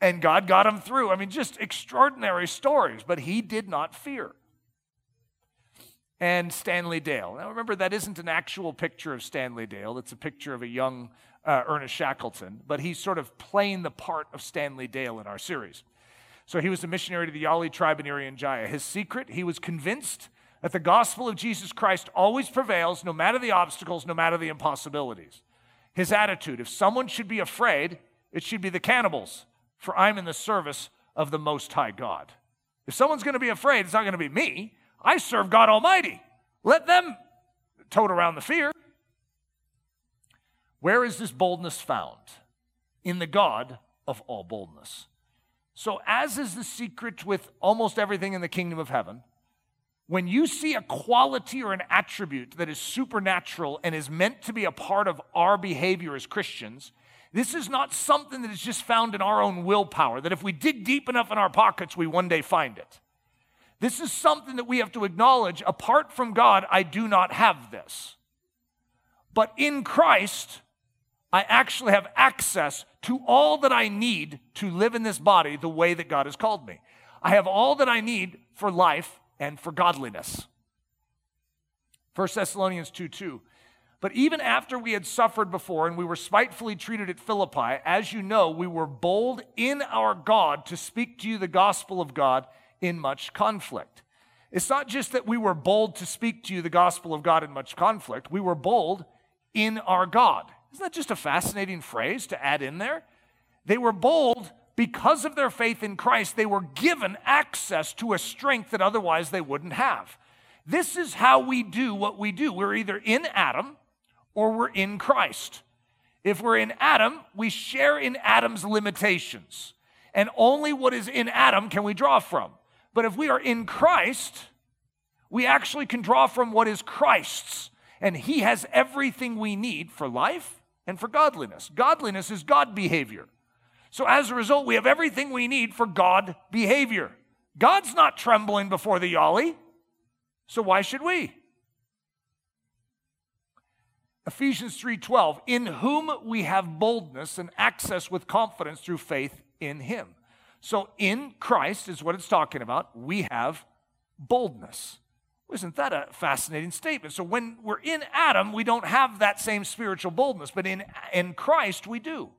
and God got him through. I mean, just extraordinary stories, but he did not fear and Stanley Dale. Now, remember, that isn't an actual picture of Stanley Dale, it's a picture of a young uh, Ernest Shackleton, but he's sort of playing the part of Stanley Dale in our series. So he was a missionary to the Yali tribe in Irian Jaya. His secret, he was convinced that the gospel of Jesus Christ always prevails, no matter the obstacles, no matter the impossibilities. His attitude, if someone should be afraid, it should be the cannibals for I'm in the service of the Most High God. If someone's going to be afraid, it's not going to be me. I serve God Almighty. Let them tote around the fear. Where is this boldness found? In the God of all boldness. So, as is the secret with almost everything in the kingdom of heaven, when you see a quality or an attribute that is supernatural and is meant to be a part of our behavior as Christians, this is not something that is just found in our own willpower, that if we dig deep enough in our pockets, we one day find it. This is something that we have to acknowledge. Apart from God, I do not have this. But in Christ, I actually have access to all that I need to live in this body the way that God has called me. I have all that I need for life and for godliness. 1 Thessalonians 2 2. But even after we had suffered before and we were spitefully treated at Philippi, as you know, we were bold in our God to speak to you the gospel of God in much conflict. It's not just that we were bold to speak to you the gospel of God in much conflict, we were bold in our God. Isn't that just a fascinating phrase to add in there? They were bold because of their faith in Christ. They were given access to a strength that otherwise they wouldn't have. This is how we do what we do. We're either in Adam or we're in Christ. If we're in Adam, we share in Adam's limitations. And only what is in Adam can we draw from. But if we are in Christ, we actually can draw from what is Christ's. And He has everything we need for life and for godliness. Godliness is God behavior. So as a result, we have everything we need for God behavior. God's not trembling before the Yali, so why should we? Ephesians 3:12 in whom we have boldness and access with confidence through faith in him. So in Christ is what it's talking about. We have boldness. Isn't that a fascinating statement? So when we're in Adam, we don't have that same spiritual boldness, but in, in Christ we do.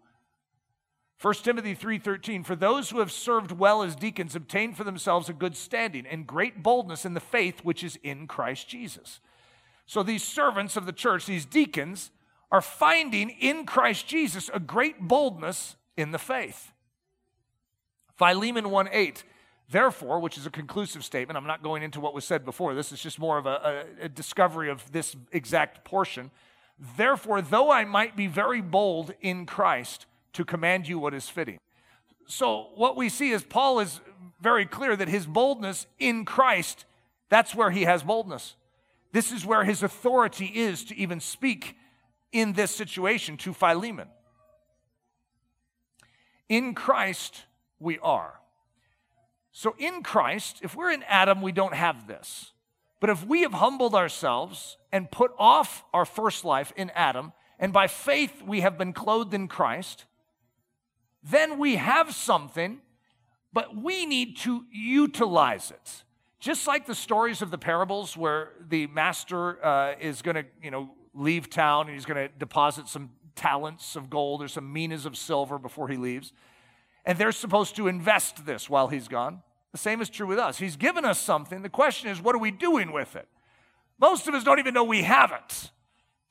1 Timothy 3:13 For those who have served well as deacons obtain for themselves a good standing and great boldness in the faith which is in Christ Jesus. So these servants of the church, these deacons, are finding in Christ Jesus a great boldness in the faith. Philemon 1 8 Therefore, which is a conclusive statement, I'm not going into what was said before. This is just more of a, a, a, discovery of this exact portion. Therefore, though I might be very bold in Christ to command you what is fitting. So, what we see is Paul is very clear that his boldness in Christ, that's where he has boldness. This is where his authority is to even speak in this situation to Philemon. In Christ, we are. So, in Christ, if we're in Adam, we don't have this. But if we have humbled ourselves and put off our first life in Adam, and by faith we have been clothed in Christ, then we have something, but we need to utilize it. Just like the stories of the parables where the master uh, is going to, you know, leave town and he's going to deposit some talents of gold or some minas of silver before he leaves and they're supposed to invest this while he's gone. The same is true with us. He's given us something. The question is, what are we doing with it? Most of us don't even know we have it.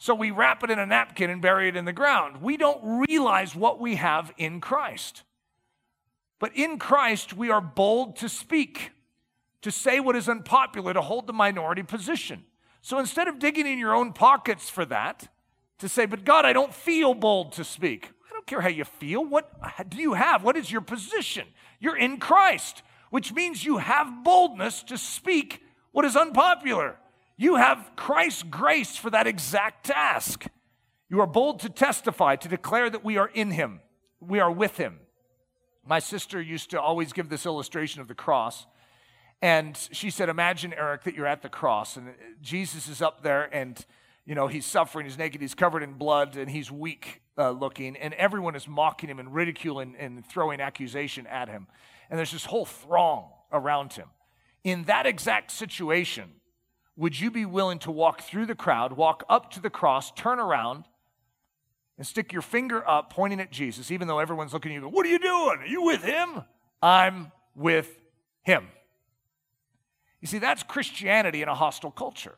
So we wrap it in a napkin and bury it in the ground. We don't realize what we have in Christ. But in Christ, we are bold to speak, to say what is unpopular, to hold the minority position. So instead of digging in your own pockets for that, to say, but God, I don't feel bold to speak I don't care how you feel. What do you have? What is your position? You're in Christ, which means you have boldness to speak what is unpopular. You have Christ's grace for that exact task. You are bold to testify, to declare that we are in Him, we are with Him. My sister used to always give this illustration of the cross. And she said, Imagine, Eric, that you're at the cross and Jesus is up there and, you know, he's suffering, he's naked, he's covered in blood, and he's weak uh, looking, and everyone is mocking him and ridiculing and throwing accusation at him. And there's this whole throng around him. In that exact situation, would you be willing to walk through the crowd, walk up to the cross, turn around, and stick your finger up pointing at Jesus, even though everyone's looking at you, What are you doing? Are you with him? I'm with him. You see, that's Christianity in a hostile culture.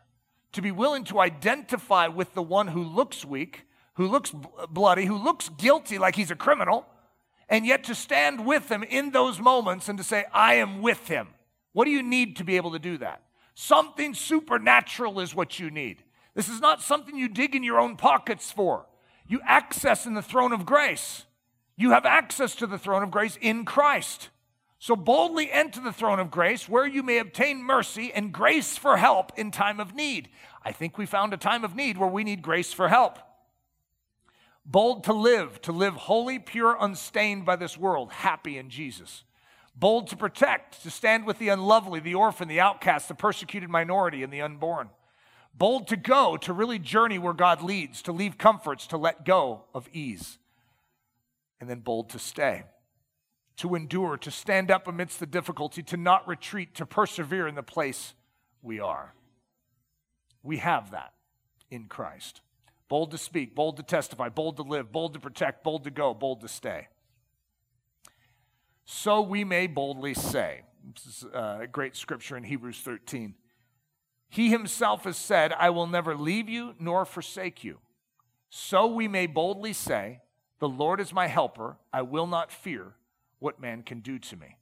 To be willing to identify with the one who looks weak who looks bloody, who looks guilty like he's a criminal, and yet to stand with him in those moments and to say, I am with him. What do you need to be able to do that? Something supernatural is what you need. This is not something you dig in your own pockets for. You access in the throne of grace. You have access to the throne of grace in Christ. So boldly enter the throne of grace where you may obtain mercy and grace for help in time of need. I think we found a time of need where we need grace for help. Bold to live, to live holy, pure, unstained by this world, happy in Jesus. Bold to protect, to stand with the unlovely, the orphan, the outcast, the persecuted minority, and the unborn. Bold to go, to really journey where God leads, to leave comforts, to let go of ease. And then bold to stay, to endure, to stand up amidst the difficulty, to not retreat, to persevere in the place we are. We have that in Christ bold to speak, bold to testify, bold to live, bold to protect, bold to go, bold to stay. So we may boldly say, this is uh, a great scripture in Hebrews 13. He himself has said, I will never leave you nor forsake you. So we may boldly say, The Lord is my helper. I will not fear what man can do to me.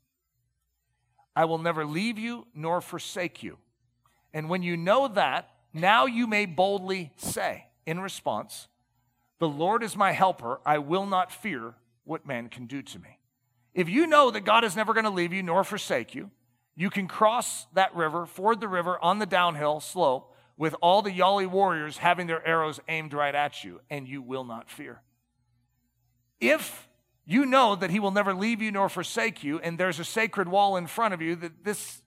I will never leave you nor forsake you. And when you know that, now you may boldly say, in response, The Lord is my helper. I will not fear what man can do to me. If you know that God is never going to leave you nor forsake you, you can cross that river, ford the river on the downhill slope with all the Yali warriors having their arrows aimed right at you, and you will not fear. If you know that he will never leave you nor forsake you, and there's a sacred wall in front of you that this,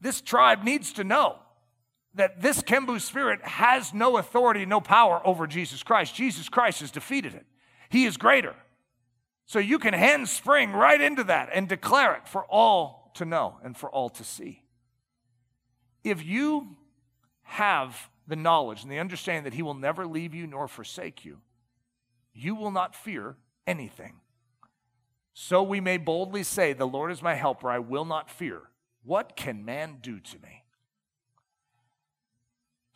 this tribe needs to know that this Kembu spirit has no authority, no power over Jesus Christ. Jesus Christ has defeated it. He is greater. So you can handspring right into that and declare it for all to know and for all to see. If you have the knowledge and the understanding that He will never leave you nor forsake you, you will not fear anything. So we may boldly say, The Lord is my helper, I will not fear. What can man do to me?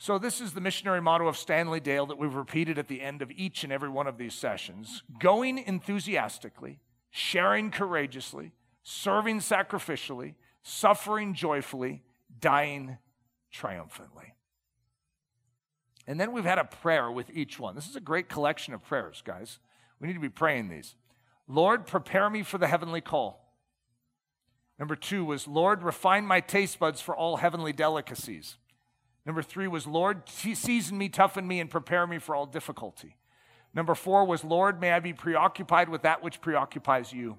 So, this is the missionary motto of Stanley Dale that we've repeated at the end of each and every one of these sessions going enthusiastically, sharing courageously, serving sacrificially, suffering joyfully, dying triumphantly. And then we've had a prayer with each one. This is a great collection of prayers, guys. We need to be praying these. Lord, prepare me for the heavenly call. Number two was, Lord, refine my taste buds for all heavenly delicacies. Number three was, Lord, season me, toughen me, and prepare me for all difficulty. Number four was, Lord, may I be preoccupied with that which preoccupies you.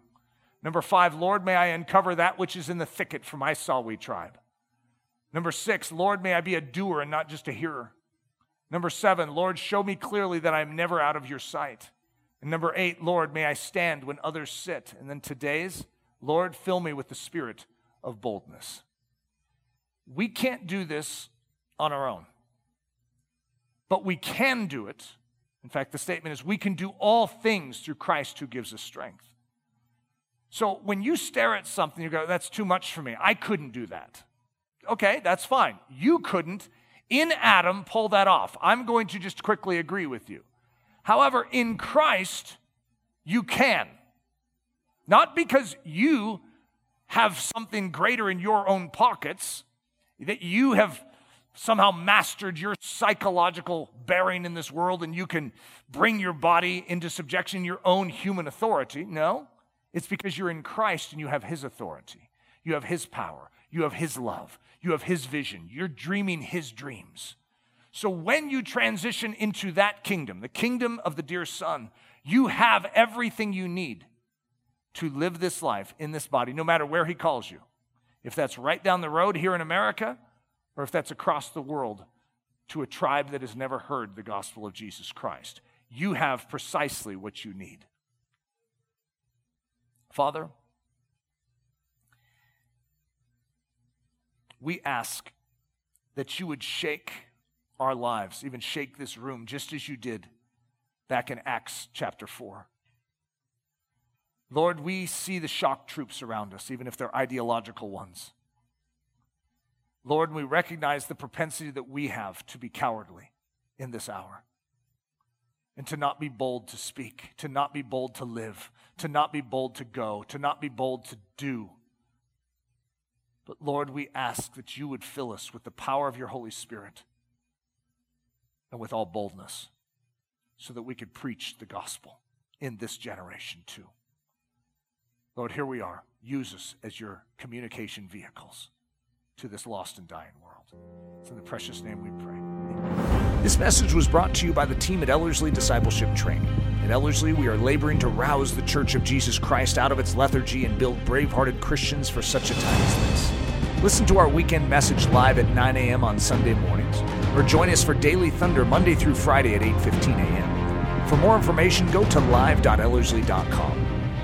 Number five, Lord, may I uncover that which is in the thicket for my Sawi tribe. Number six, Lord, may I be a doer and not just a hearer. Number seven, Lord, show me clearly that I am never out of your sight. And number eight, Lord, may I stand when others sit. And then today's, Lord, fill me with the spirit of boldness. We can't do this on our own. But we can do it. In fact, the statement is we can do all things through Christ who gives us strength. So when you stare at something, you go, that's too much for me. I couldn't do that. Okay, that's fine. You couldn't, in Adam, pull that off. I'm going to just quickly agree with you. However, in Christ, you can. Not because you have something greater in your own pockets, that you have somehow mastered your psychological bearing in this world and you can bring your body into subjection, your own human authority. No, it's because you're in Christ and you have His authority. You have His power. You have His love. You have His vision. You're dreaming His dreams. So when you transition into that kingdom, the kingdom of the dear Son, you have everything you need to live this life in this body, no matter where He calls you. If that's right down the road here in America, or if that's across the world to a tribe that has never heard the gospel of Jesus Christ. You have precisely what you need. Father, we ask that you would shake our lives, even shake this room, just as you did back in Acts chapter 4. Lord, we see the shock troops around us, even if they're ideological ones. Lord, we recognize the propensity that we have to be cowardly in this hour. and to not be bold to speak, to not be bold to live, to not be bold to go, to not be bold to do. But Lord, we ask that you would fill us with the power of your Holy Spirit and with all boldness so that we could preach the gospel in this generation too. Lord, here we are. Use us as your communication vehicles to this lost and dying world. It's in the precious name we pray. Amen. This message was brought to you by the team at Ellerslie Discipleship Training. At Ellerslie, we are laboring to rouse the Church of Jesus Christ out of its lethargy and build brave hearted Christians for such a time as this. Listen to our weekend message live at 9 a.m. on Sunday mornings, or join us for Daily Thunder Monday through Friday at 8:15 a.m. For more information, go to live.ellerslie.com.